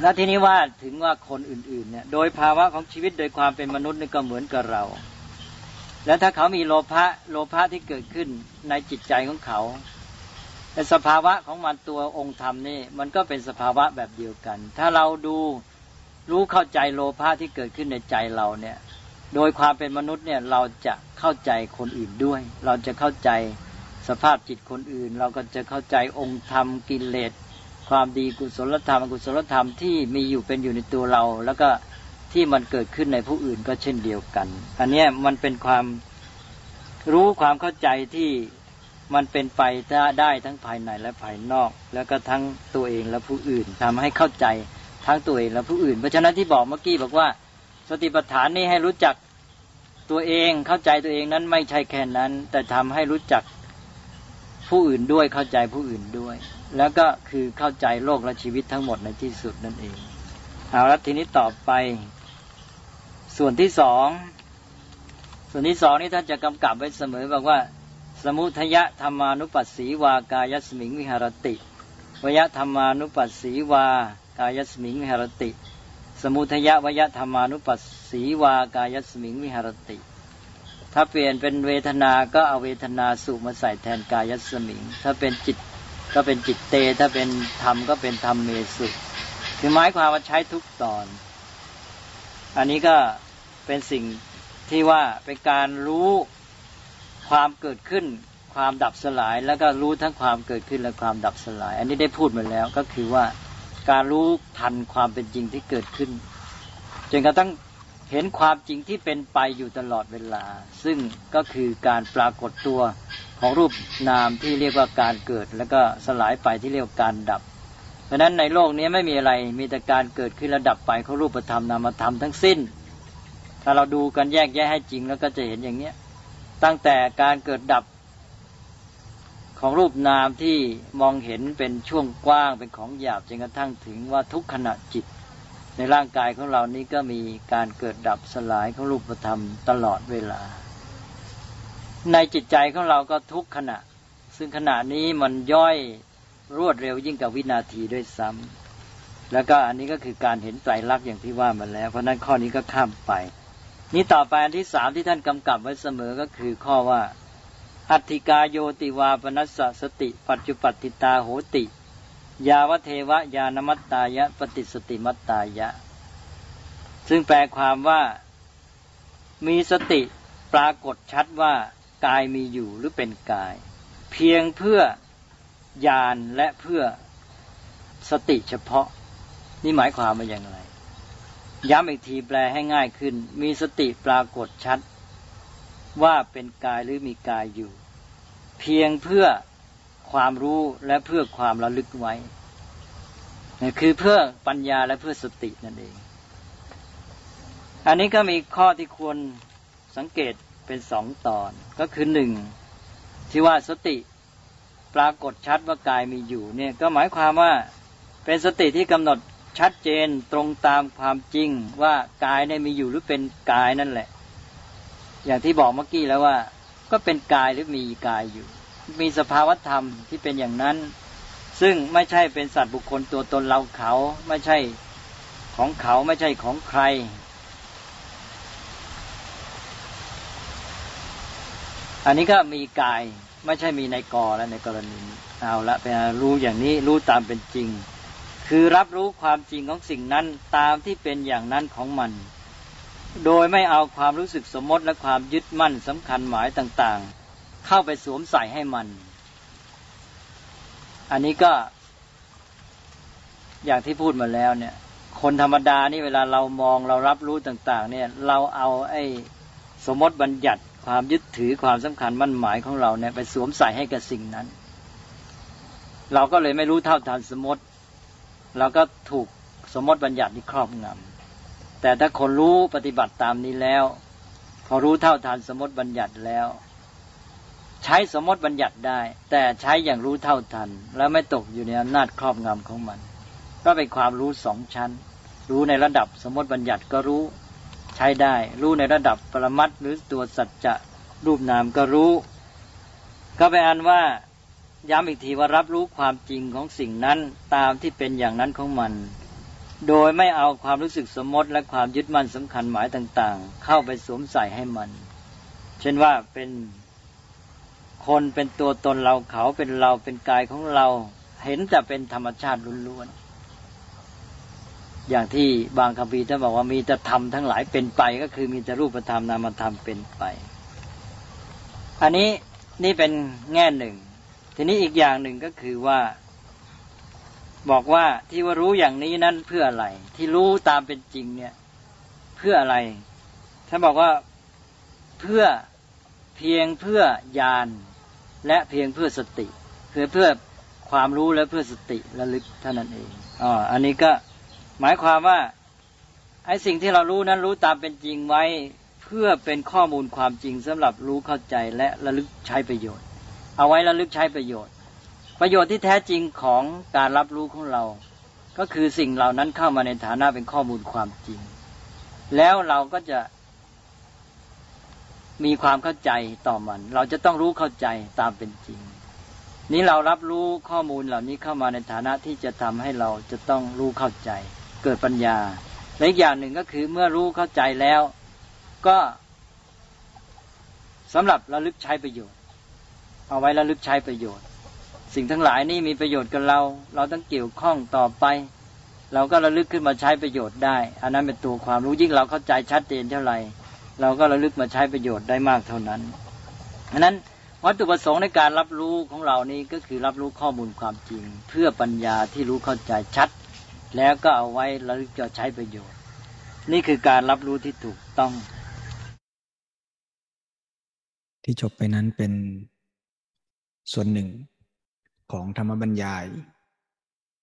แล้วทีนี้ว่าถึงว่าคนอื่นๆเนี่ย โดยภาวะของชีวิตโดยความเป็นมนุษย์นี่ก็เหมือนกับเรา แล้วถ้าเขามีโลภะโลภะที่เกิดขึ้นในจิตใจของเขาแต่สภาวะของมันตัวองค์ธรรมนี่มันก็เป็นสภาวะแบบเดียวกัน ถ้าเราดู รู้เข้าใจโลภะที่เกิดขึ้นในใจเราเนี่ย โดยความเป็นมนุษย์เนี่ยเราจะเข้าใจคนอื่นด้วย เราจะเข้าใจสภาพจิตคนอื่น เราก็จะเข้าใจองค์ธรรมกิเลสความดีกุศลธรรมอกุศลธรรมที่มีอยู่เป็นอยู่ในตัวเรา แล้วก็ที่มันเกิดขึ้นในผู้อื่นก็เช่นเดียวกัน อันนี้มันเป็นความรู้ความเข้าใจที่มันเป็นไปได้ทั้งภายในและภายนอก แล้วก็ทั้งตัวเองและผู้อื่นทำให้เข้าใจ ทั้งตัวเองและผู้อื่น เพราะฉะนั้นที่บอกเมื่อกี้บอกว่า สติปัฏฐานนี่ให้รู้จักตัวเองเข้าใจตัวเองนั้นไม่ใช่แค่นั้น แต่ทำให้รู้จักผู้อื่นด้วยเข้าใจผู้อื่นด้วย แล้วก็คือเข้าใจโลกและชีวิตทั้งหมดในที่สุดนั่นเองเอาละทีนี้ต่อไป ส่วนที่สองส่วนที่สองนี่ท่านจะกำกับไว้เสมอบอกว่า สมุทยะธรรมานุปัสสีวากายสมิงวิหารติวยธรรมานุปัสสีวา กายสมิงวิหารติ สมุทยวยธรรมานุปัสสีวากายสมิงวิหารติ ถ้าเปลี่ยนเป็นเวทนา ก็เอาเวทนาสุมาใส่แทนกายสมิง ถ้าเป็นจิตก็เป็นจิตเต ถ้าเป็นธรรมก็เป็นธรรมเมสุคือหมายความว่าใช้ทุกตอน อันนี้ก็เป็นสิ่งที่ว่าเป็นการรู้ความเกิดขึ้นความดับสลาย แล้วก็รู้ทั้งความเกิดขึ้นและความดับสลาย อันนี้ได้พูดมาแล้วก็คือว่า การรู้ทันความเป็นจริงที่เกิดขึ้นจนกระทั่งเห็นความจริงที่เป็นไปอยู่ตลอดเวลา ซึ่งก็คือการปรากฏตัวของรูปนามที่เรียกว่าการเกิด แล้วก็สลายไปที่เรียกว่าการดับ เพราะฉะนั้นในโลกนี้ไม่มีอะไรมีแต่การเกิดขึ้นและดับไปของรูปธรรมนามธรรมทั้งสิ้น ถ้าเราดูกันแยกแยะให้จริงแล้วก็จะเห็นอย่างเนี้ยตั้งแต่การเกิดดับ ของรูปนามที่มองเห็นเป็นช่วงกว้างเป็นของหยาบจนกระทั่งถึงว่าทุกขณะจิต ในร่างกายของเรานี้ก็มีการเกิดดับสลายของรูปธรรมตลอดเวลา ในจิตใจของเราก็ทุกขณะ ซึ่งขณะนี้มันย่อยรวดเร็วยิ่งกับวินาทีด้วยซ้ำแล้วก็อันนี้ก็คือการเห็นไตรลักษณ์อย่างที่ว่ามาแล้ว เพราะนั้นข้อนี้ก็ข้ามไป นี้ต่อไปอันที่สามที่ท่านกำกับไว้เสมอก็คือข้อว่า อัติกาโยติวาปนัสสสติ ปัจจุปัติตาโหติ ยาวเทวะยานมัตตายะ ปฏิสติมัตตายะ ซึ่งแปลความว่า มีสติปรากฏชัดว่ากายมีอยู่หรือเป็นกาย เพียงเพื่อญาณและเพื่อสติเฉพาะ นี่หมายความว่าอย่างไร ย้ำอีกทีแปลให้ง่ายขึ้น มีสติปรากฏชัดว่าเป็นกายหรือมีกายอยู่ เพียงเพื่อความรู้และเพื่อความระลึกไว้ คือเพื่อปัญญาและเพื่อสตินั่นเอง อันนี้ก็มีข้อที่ควรสังเกตเป็นสองตอน ก็คือหนึ่งที่ว่าสติปรากฏชัดว่ากายมีอยู่เนี่ยก็หมายความว่าเป็นสติที่กำหนดชัดเจนตรงตามความจริงว่ากายเนี่ยมีอยู่หรือเป็นกายนั่นแหละ อย่างที่บอกเมื่อกี้แล้วว่า ก็เป็นกายหรือมีกายอยู่ มีสภาวธรรมที่เป็นอย่างนั้น ซึ่งไม่ใช่เป็นสัตว์บุคคลตัวตนเราเขาไม่ใช่ของเขาไม่ใช่ของใคร อันนี้ก็มีกายไม่ใช่มีในกอแล้วในกรณีเอาละไปรู้อย่างนี้รู้ตามเป็นจริง คือรับรู้ความจริงของสิ่งนั้นตามที่เป็นอย่างนั้นของมัน โดยไม่เอาความรู้สึกสมมติและความยึดมั่นสำคัญหมายต่างๆ เข้าไปสวมใส่ให้มัน อันนี้ก็ อย่างที่พูดมาแล้วเนี่ย คนธรรมดานี่เวลาเรามองเรารับรู้ต่าง ๆ เนี่ย เราเอาไอ้สมมติบัญญัติความยึดถือความสำคัญมั่นหมายของเราเนี่ยไปสวมใส่ให้กับสิ่งนั้น เราก็เลยไม่รู้เท่าทันสมมติ เราก็ถูกสมมติบัญญัติที่ครอบงำแต่ถ้าคนรู้ปฏิบัติตามนี้แล้ว พอรู้เท่าทันสมมติบัญญัติแล้ว ใช้สมมติบัญญัติได้ แต่ใช้อย่างรู้เท่าทัน แล้วไม่ตกอยู่ในอำนาจครอบงำของมัน ก็เป็นความรู้สองชั้น รู้ในระดับสมมติบัญญัติก็รู้ ใช้ได้ รู้ในระดับปรมัตหรือตัวสัจจะรูปนามก็รู้ ก็ไปอันว่าย้ำอีกทีว่ารับรู้ความจริงของสิ่งนั้นตามที่เป็นอย่างนั้นของมัน โดยไม่เอาความรู้สึกสมมติและความยึดมั่นสำคัญหมายต่างๆ เข้าไปสวมใส่ให้มัน เช่นว่าเป็น คนเป็นตัวตนเราเขาเป็นเราเป็นกายของเรา เห็นแต่เป็นธรรมชาติล้วนๆอย่างที่บางคำพีท่านบอกว่ามีแต่ธรรมทั้งหลายเป็นไป ก็คือมีแต่รูปธรรมนามธรรมเป็นไป อันนี้นี่เป็นแง่หนึ่ง ทีนี้อีกอย่างหนึ่งก็คือว่า บอกว่าที่ว่ารู้อย่างนี้นั้นเพื่ออะไร ที่รู้ตามเป็นจริงเนี่ย เพื่ออะไรท่านบอกว่าเพื่อเพียงเพื่อญาณ และเพียงเพื่อสติเพื่อเพื่อความรู้และเพื่อสติระลึกเท่านั้นเองอ๋ออันนี้ก็หมายความว่าไอ้สิ่งที่เรารู้นั้นรู้ตามเป็นจริงไว้เพื่อเป็นข้อมูลความจริงสำหรับรู้เข้าใจและระลึกใช้ประโยชน์ เอาไว้ระลึกใช้ประโยชน์ ประโยชน์ที่แท้จริงของการรับรู้ของเรา ก็คือสิ่งเหล่านั้นเข้ามาในฐานะเป็นข้อมูลความจริง แล้วเราก็จะ มีความเข้าใจต่อมัน เราจะต้องรู้เข้าใจตามเป็นจริง นี้เรารับรู้ข้อมูลเหล่านี้เข้ามาในฐานะที่จะทำให้เราจะต้องรู้เข้าใจ เกิดปัญญาและอีกอย่างหนึ่งก็คือเมื่อรู้เข้าใจแล้ว ก็สำหรับระลึกใช้ประโยชน์ เอาไว้ระลึกใช้ประโยชน์ สิ่งทั้งหลายนี่มีประโยชน์กับเรา เราต้องเกี่ยวข้องต่อไป เราก็ระลึกขึ้นมาใช้ประโยชน์ได้ อันนั้นเป็นตัวความรู้ยิ่งเราเข้าใจชัดเจนเท่าไหร่ เราก็ระลึกมาใช้ประโยชน์ได้มากเท่านั้นอันนั้นวัตถุประสงค์ในการรับรู้ของเรานี้ก็คือรับรู้ข้อมูลความจริง เพื่อปัญญาที่รู้เข้าใจชัด แล้วก็เอาไว้ระลึกจะใช้ประโยชน์ นี่คือการรับรู้ที่ถูกต้อง ที่จบไปนั้นเป็นส่วนหนึ่งของธรรมบรรยาย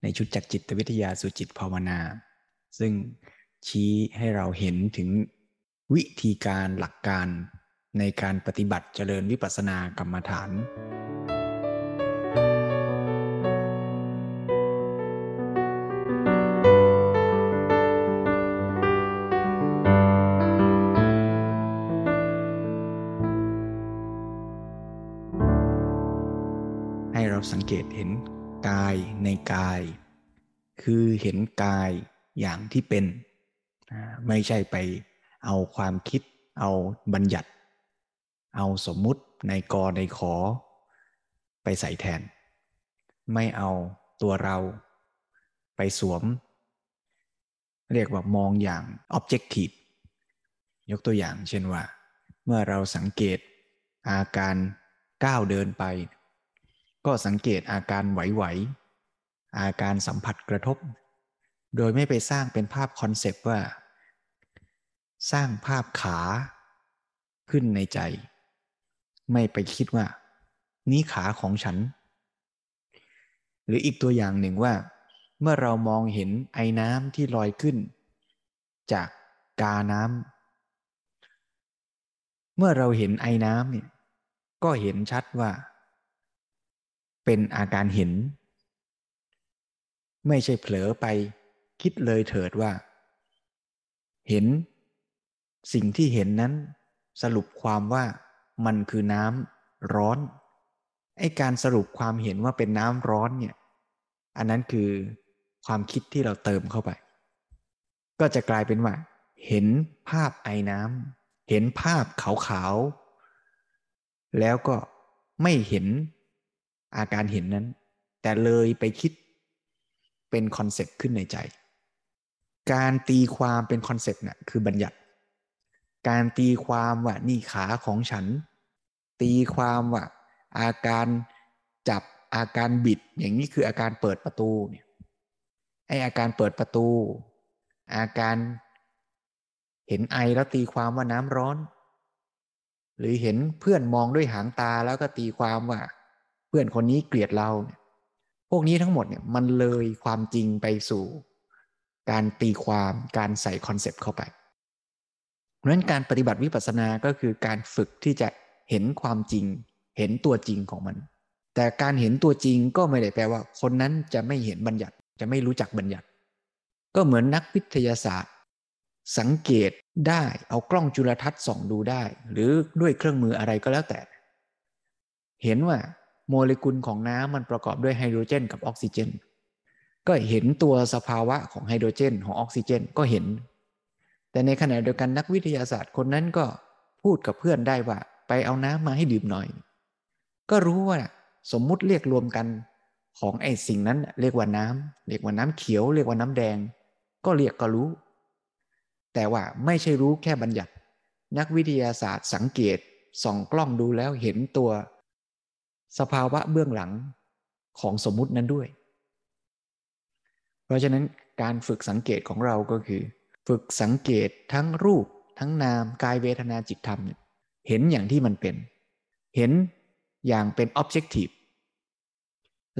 ในชุดจักจิตวิทยาสุจิตภาวนา ซึ่งชี้ให้เราเห็นถึง วิธีการหลักการในการปฏิบัติเจริญวิปัสสนากรรมฐาน ให้เราสังเกตเห็นกายในกาย คือเห็นกายอย่างที่เป็น ไม่ใช่ไป เอาความคิด เอาบัญญัติ เอาสมมุติในกอในขอ ไปใส่แทน ไม่เอาตัวเราไปสวม เรียกว่ามองอย่าง objective ยกตัวอย่างเช่นว่า เมื่อเราสังเกตอาการก้าวเดินไป ก็สังเกตอาการไหวๆอาการสัมผัสกระทบ โดยไม่ไปสร้างเป็นภาพ concept ว่า สร้างภาพขาขึ้นในใจ ไม่ไปคิดว่า นี่ขาของฉัน หรืออีกตัวอย่างหนึ่งว่า เมื่อเรามองเห็นไอน้ำที่ลอยขึ้น จากกาน้ำเมื่อเราเห็นไอ้น้ำเนี่ยก็เห็นชัดว่า เป็นอาการเห็น ไม่ใช่เผลอไปคิดเลยเถิดว่า เห็น สิ่งที่เห็นนั้นสรุปความว่ามันคือน้ำร้อน ไอการสรุปความเห็นว่าเป็นน้ำร้อนเนี่ย อันนั้นคือความคิดที่เราเติมเข้าไป ก็จะกลายเป็นว่า เห็นภาพไอน้ำเห็นภาพขาวๆ แล้วก็ไม่เห็นอาการเห็นนั้น แต่เลยไปคิดเป็น concept ขึ้นในใจ การตีความเป็น concept เนี่ยคือบัญญัติ การตีความว่านี่ขาของฉัน ตีความว่าอาการจับอาการบิด อย่างนี้คืออาการเปิดประตูเนี่ยไออาการเปิดประตู อาการเห็นไอแล้วตีความว่าน้ำร้อน หรือเห็นเพื่อนมองด้วยหางตาแล้วก็ตีความว่า เพื่อนคนนี้เกลียดเราเนี่ยพวกนี้ทั้งหมดเนี่ยมันเลยความจริงไปสู่ การตีความการใส่คอนเซปต์เข้าไป เพราะฉะนั้นการปฏิบัติวิปัสสนาก็คือการฝึกที่จะเห็นความจริง เห็นตัวจริงของมัน แต่การเห็นตัวจริงก็ไม่ได้แปลว่า คนนั้นจะไม่เห็นบัญญัติ จะไม่รู้จักบัญญัติ ก็เหมือนนักวิทยาศาสตร์ สังเกตได้เอากล้องจุลทรรศน์ส่องดูได้ หรือด้วยเครื่องมืออะไรก็แล้วแต่ เห็นว่าโมเลกุลของน้ำมันประกอบด้วยไฮโดรเจนกับออกซิเจน ก็เห็นตัวสภาวะของไฮโดรเจนของออกซิเจน ก็เห็น แต่ในขณะเดียวกันนักวิทยาศาสตร์คนนั้นก็พูดกับเพื่อนได้ว่า ไปเอาน้ำมาให้ดื่มหน่อย ก็รู้ว่าสมมุติเรียกรวมกันของไอ้สิ่งนั้นเรียกว่าน้ำเรียกว่าน้ำเขียว เรียกว่าน้ำแดง ก็เรียกก็รู้ แต่ว่าไม่ใช่รู้แค่บัญญัติ นักวิทยาศาสตร์สังเกตส่องกล้องดูแล้วเห็นตัว สภาวะเบื้องหลังของสมมุตินั้นด้วย เพราะฉะนั้นการฝึกสังเกตของเราก็คือ ฝึกสังเกตทั้งรูปทั้งนามกายเวทนาจิตธรรมเห็นอย่างที่มันเป็น เห็นอย่างเป็น objective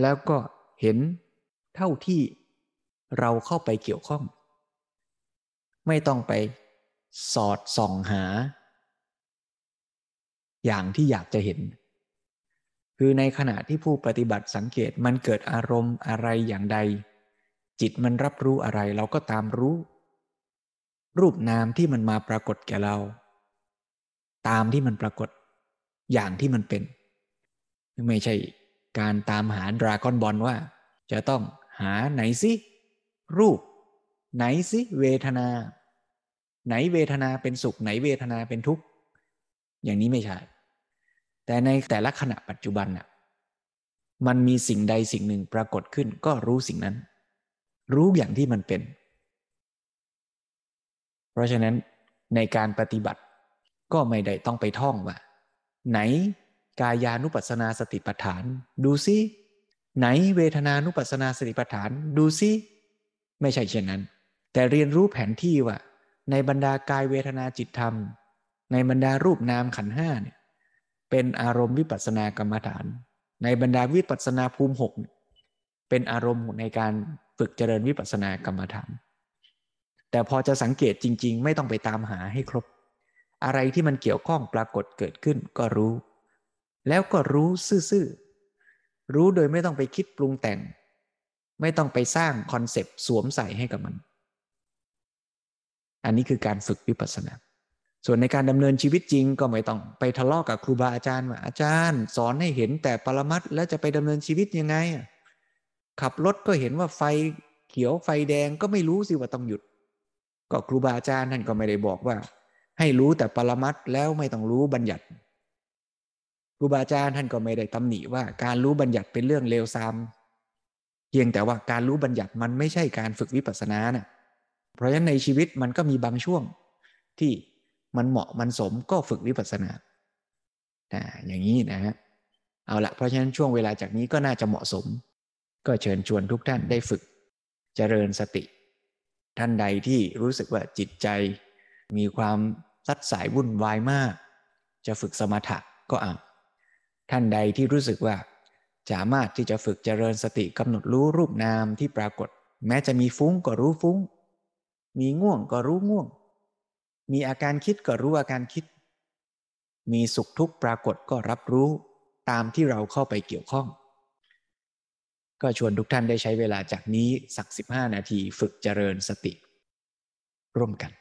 แล้วก็เห็นเท่าที่เราเข้าไปเกี่ยวข้อง ไม่ต้องไปสอดส่องหา อย่างที่อยากจะเห็น คือในขณะที่ผู้ปฏิบัติสังเกตมันเกิดอารมณ์อะไรอย่างใด จิตมันรับรู้อะไรเราก็ตามรู้ รูปนามที่มันมาปรากฏแก่เรา ตามที่มันปรากฏอย่างที่มันเป็น ไม่ใช่การตามหาดราก้อนบอลว่า จะต้องหาไหนสิรูป ไหนสิเวทนา ไหนเวทนาเป็นสุข ไหนเวทนาเป็นทุกข์อย่างนี้ไม่ใช่ แต่ในแต่ละขณะปัจจุบันน่ะมันมีสิ่งใดสิ่งหนึ่งปรากฏขึ้นก็รู้สิ่งนั้น รู้อย่างที่มันเป็น เพราะฉะนั้นในการปฏิบัติก็ไม่ได้ต้องไปท่องว่าไหนกายานุปัสสนาสติปัฏฐาน ดูซิไหนเวทนานุปัสนาสติปัฏฐาน ดูซิไม่ใช่เช่นนั้น แต่เรียนรู้แผนที่ว่า ในบรรดากายเวทนาจิตธรรม ในบรรดารูปนามขันห้าเนี่ยเป็นอารมณ์วิปัสสนากรรมฐาน ในบรรดาวิปัสสนาภูมิหกเป็นอารมณ์ในการฝึกเจริญวิปัสสนากรรมฐาน แต่พอจะสังเกตจริง ๆ ไม่ต้องไปตามหาให้ครบ อะไรที่มันเกี่ยวข้องปรากฏเกิดขึ้นก็รู้ แล้วก็รู้ซื่อๆ รู้โดยไม่ต้องไปคิดปรุงแต่ง ไม่ต้องไปสร้างคอนเซปต์สวมใส่ให้กับมัน อันนี้คือการฝึกวิปัสสนา ส่วนในการดำเนินชีวิตจริงก็ไม่ต้องไปทะเลาะกับครูบาอาจารย์ว่าอาจารย์ สอนให้เห็นแต่ปรมัตแล้วจะไปดำเนินชีวิตยังไงขับรถก็เห็นว่าไฟเขียวไฟแดงก็ไม่รู้สิว่าต้องหยุด ก็ครูบาอาจารย์ท่านก็ไม่ได้บอกว่า ให้รู้แต่ปรมัตแล้วไม่ต้องรู้บัญญัติครูบาอาจารย์ท่านก็ไม่ได้ตำหนิว่าการรู้บัญญัติเป็นเรื่องเลวทรามเพียงแต่ว่าการรู้บัญญัติมันไม่ใช่การฝึกวิปัสสนานะ่ะเพราะฉะนั้นในชีวิตมันก็มีบางช่วงที่มันเหมาะมันสมก็ฝึกวิปัสสนาอ่าอย่างนี้นะฮะเอาละเพราะฉะนั้นช่วงเวลาจากนี้ก็น่าจะเหมาะสม ก็เชิญชวนทุกท่านได้ฝึก เจริญสติ ท่านใดที่รู้สึกว่าจิตใจ มีความซัดสายวุ่นวายมาก จะฝึกสมถะก็เอาท่านใดที่รู้สึกว่า สามารถที่จะฝึกเจริญสติกำหนดรู้รูปนามที่ปรากฏ แม้จะมีฟุ้งก็รู้ฟุ้ง มีง่วงก็รู้ง่วง มีอาการคิดก็รู้อาการคิด มีสุขทุกข์ปรากฏก็รับรู้ตามที่เราเข้าไปเกี่ยวข้อง ก็ชวนทุกท่านได้ใช้เวลาจากนี้สักสิบห้านาทีฝึกเจริญสติ ร่วมกัน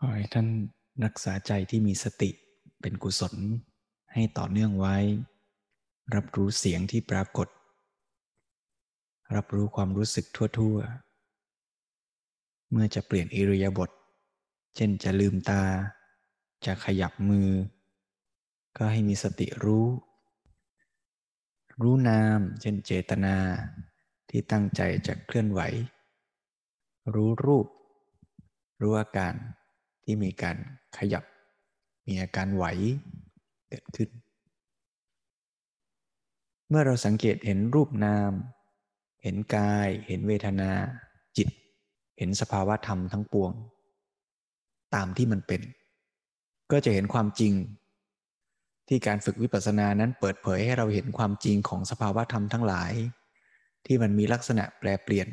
ขอให้ท่านรักษาใจที่มีสติเป็นกุศลให้ต่อเนื่องไว้ รับรู้เสียงที่ปรากฏ รับรู้ความรู้สึกทั่วๆ เมื่อจะเปลี่ยนอิริยาบถเช่นจะลืมตา จะขยับมือ ก็ให้มีสติรู้ รู้นาม เช่นเจตนาที่ตั้งใจจะเคลื่อนไหว รู้รูป รู้อาการ ที่มีการขยับ มีอาการไหวเกิดขึ้น เมื่อเราสังเกตเห็นรูปนาม เห็นกาย เห็นเวทนา จิต เห็นสภาวะธรรมทั้งปวง ตามที่มันเป็น ก็จะเห็นความจริง ที่การฝึกวิปัสสนานั้นเปิดเผยให้เราเห็นความจริงของสภาวะธรรมทั้งหลาย ที่มันมีลักษณะแปรเปลี่ยน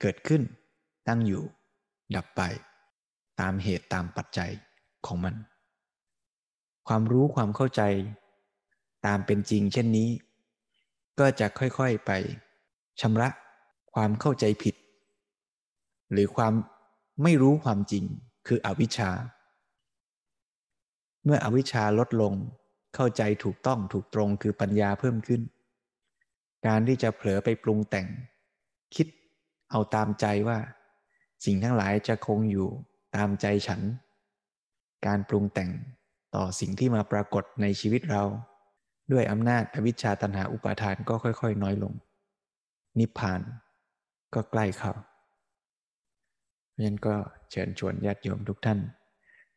เกิดขึ้น ตั้งอยู่ ดับไป ตามเหตุตามปัจจัยของมัน ความรู้ความเข้าใจ ตามเป็นจริง เช่นนี้ ก็จะค่อยๆไปชำระความเข้าใจผิด หรือความไม่รู้ความจริงคืออวิชชา เมื่ออวิชชาลดลงเข้าใจถูกต้องถูกตรงคือปัญญาเพิ่มขึ้น การที่จะเผลอไปปรุงแต่ง คิดเอาตามใจว่า สิ่งทั้งหลายจะคงอยู่ ตามใจฉัน การปรุงแต่งต่อสิ่งที่มาปรากฏในชีวิตเรา ด้วยอำนาจอวิชชาตันหาอุปาทานก็ค่อย ๆ น้อยลง นิพพานก็ใกล้เข้าเพราะฉะนั้นก็เชิญชวนญาติโยมทุกท่าน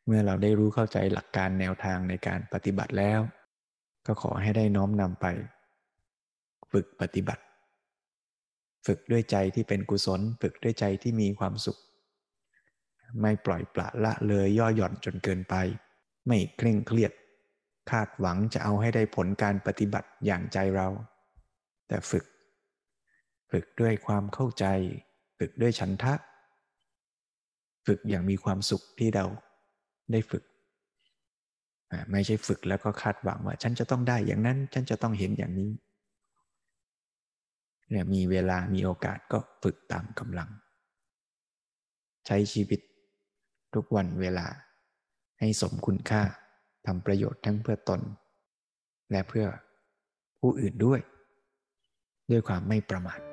เมื่อเราได้รู้เข้าใจหลักการแนวทางในการปฏิบัติแล้ว ก็ขอให้ได้น้อมนำไป ฝึกปฏิบัติ ฝึกด้วยใจที่เป็นกุศล ฝึกด้วยใจที่มีความสุข ไม่ปล่อยปละละเลยย่อหย่อนจนเกินไป ไม่เคร่งเครียด คาดหวังจะเอาให้ได้ผลการปฏิบัติอย่างใจเรา แต่ฝึก ฝึกด้วยความเข้าใจ ฝึกด้วยฉันทะ ฝึกอย่างมีความสุขที่เราได้ฝึก ไม่ใช่ฝึกแล้วก็คาดหวังว่า ฉันจะต้องได้อย่างนั้น ฉันจะต้องเห็นอย่างนี้เนี่ยมีเวลามีโอกาสก็ฝึกตามกำลัง ใช้ชีวิต ทุกวันเวลา ให้สมคุณค่าทำประโยชน์ทั้งเพื่อตน และเพื่อผู้อื่นด้วย ด้วยความไม่ประมาท